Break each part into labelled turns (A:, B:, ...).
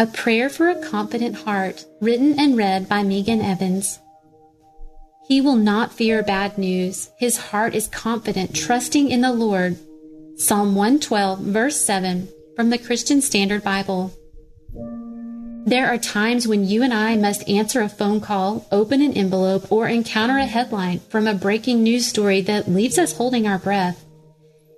A: A Prayer for a Confident Heart, written and read by Megan Evans. He will not fear bad news. His heart is confident, trusting in the Lord. Psalm 112, verse 7, from the Christian Standard Bible. There are times when you and I must answer a phone call, open an envelope, or encounter a headline from a breaking news story that leaves us holding our breath.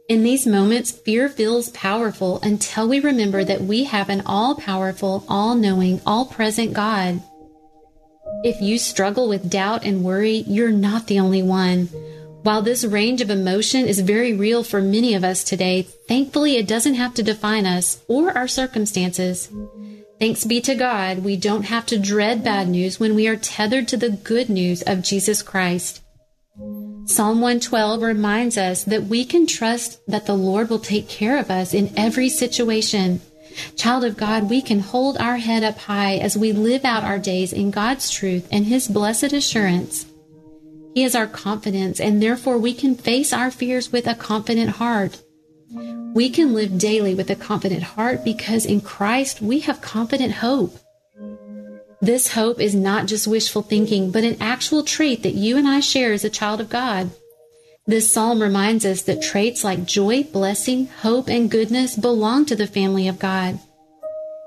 A: In these moments, fear feels powerful until we remember that we have an all powerful, all knowing, all present God. If you struggle with doubt and worry, you're not the only one. While this range of emotion is very real for many of us today, thankfully it doesn't have to define us or our circumstances. Thanks be to God, we don't have to dread bad news when we are tethered to the good news of Jesus Christ. Psalm 112 reminds us that we can trust that the Lord will take care of us in every situation. Child of God, we can hold our head up high as we live out our days in God's truth and His blessed assurance. He is our confidence, and therefore we can face our fears with a confident heart. We can live daily with a confident heart because in Christ we have confident hope. This hope is not just wishful thinking, but an actual trait that you and I share as a child of God. This psalm reminds us that traits like joy, blessing, hope, and goodness belong to the family of God.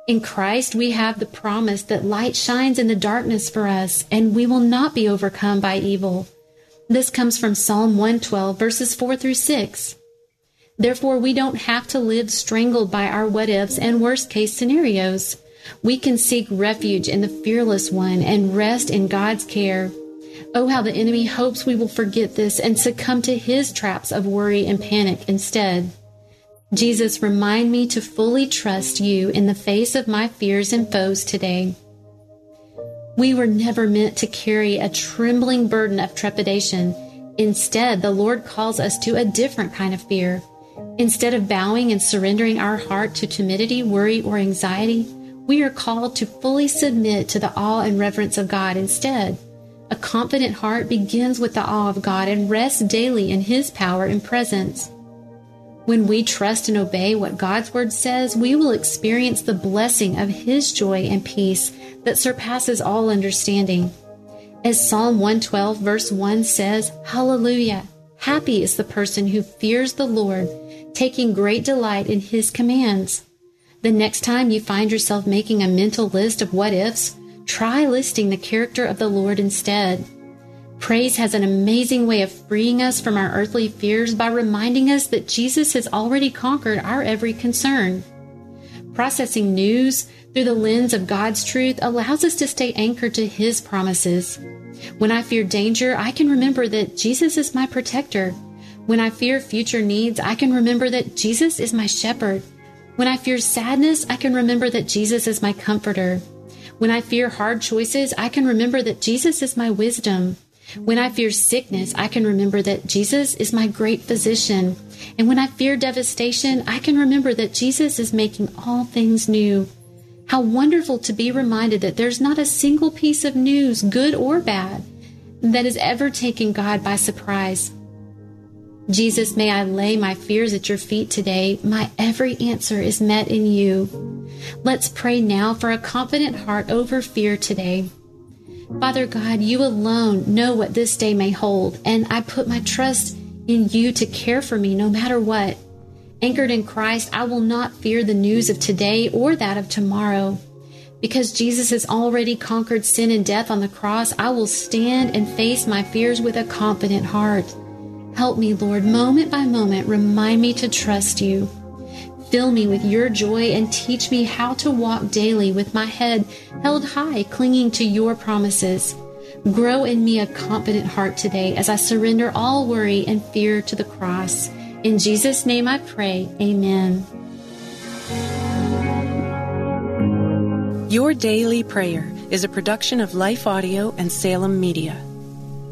A: In Christ, we have the promise that light shines in the darkness for us, and we will not be overcome by evil. This comes from Psalm 112, verses 4 through 6. Therefore, we don't have to live strangled by our what ifs and worst case scenarios. We can seek refuge in the fearless one and rest in God's care. Oh, how the enemy hopes we will forget this and succumb to his traps of worry and panic instead. Jesus, remind me to fully trust you in the face of my fears and foes today. We were never meant to carry a trembling burden of trepidation. Instead, the Lord calls us to a different kind of fear. Instead of bowing and surrendering our heart to timidity, worry, or anxiety, we are called to fully submit to the awe and reverence of God instead. A confident heart begins with the awe of God and rests daily in His power and presence. When we trust and obey what God's Word says, we will experience the blessing of His joy and peace that surpasses all understanding. As Psalm 112, verse 1 says, Hallelujah! Happy is the person who fears the Lord, taking great delight in His commands. The next time you find yourself making a mental list of what ifs, try listing the character of the Lord instead. Praise has an amazing way of freeing us from our earthly fears by reminding us that Jesus has already conquered our every concern. Processing news through the lens of God's truth allows us to stay anchored to His promises. When I fear danger, I can remember that Jesus is my protector. When I fear future needs, I can remember that Jesus is my shepherd. When I fear sadness, I can remember that Jesus is my comforter. When I fear hard choices, I can remember that Jesus is my wisdom. When I fear sickness, I can remember that Jesus is my great physician. And when I fear devastation, I can remember that Jesus is making all things new. How wonderful to be reminded that there's not a single piece of news, good or bad, that has ever taken God by surprise. Jesus, may I lay my fears at your feet today. My every answer is met in you. Let's pray now for a confident heart over fear today. Father God, you alone know what this day may hold, and I put my trust in you to care for me no matter what. Anchored in Christ, I will not fear the news of today or that of tomorrow. Because Jesus has already conquered sin and death on the cross, I will stand and face my fears with a confident heart. Help me, Lord, moment by moment, remind me to trust you. Fill me with your joy and teach me how to walk daily with my head held high, clinging to your promises. Grow in me a confident heart today as I surrender all worry and fear to the cross. In Jesus' name I pray. Amen.
B: Your Daily Prayer is a production of Life Audio and Salem Media.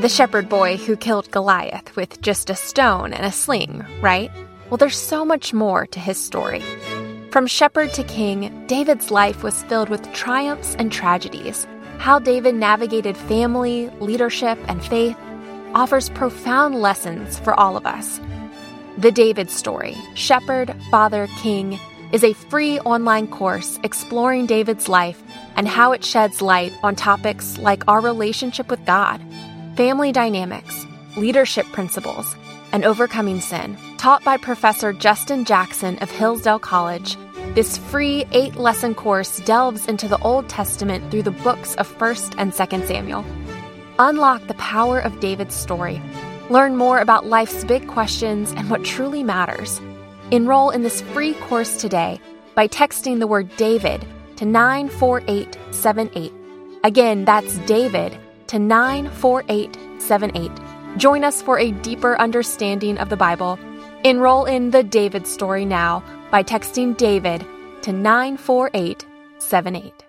C: The shepherd boy who killed Goliath with just a stone and a sling, right? Well, there's so much more to his story. From shepherd to king, David's life was filled with triumphs and tragedies. How David navigated family, leadership, and faith offers profound lessons for all of us. The David Story Shepherd, Father, King is a free online course exploring David's life and how it sheds light on topics like our relationship with God family dynamics, leadership principles, and overcoming sin. Taught by Professor Justin Jackson of Hillsdale College, this free eight lesson course delves into the Old Testament through the books of 1st and 2nd Samuel. Unlock the power of David's story. Learn more about life's big questions and what truly matters. Enroll in this free course today by texting the word David to 94878. Again, that's David to 94878. Join us for a deeper understanding of the Bible. Enroll in the David story now by texting David to 94878.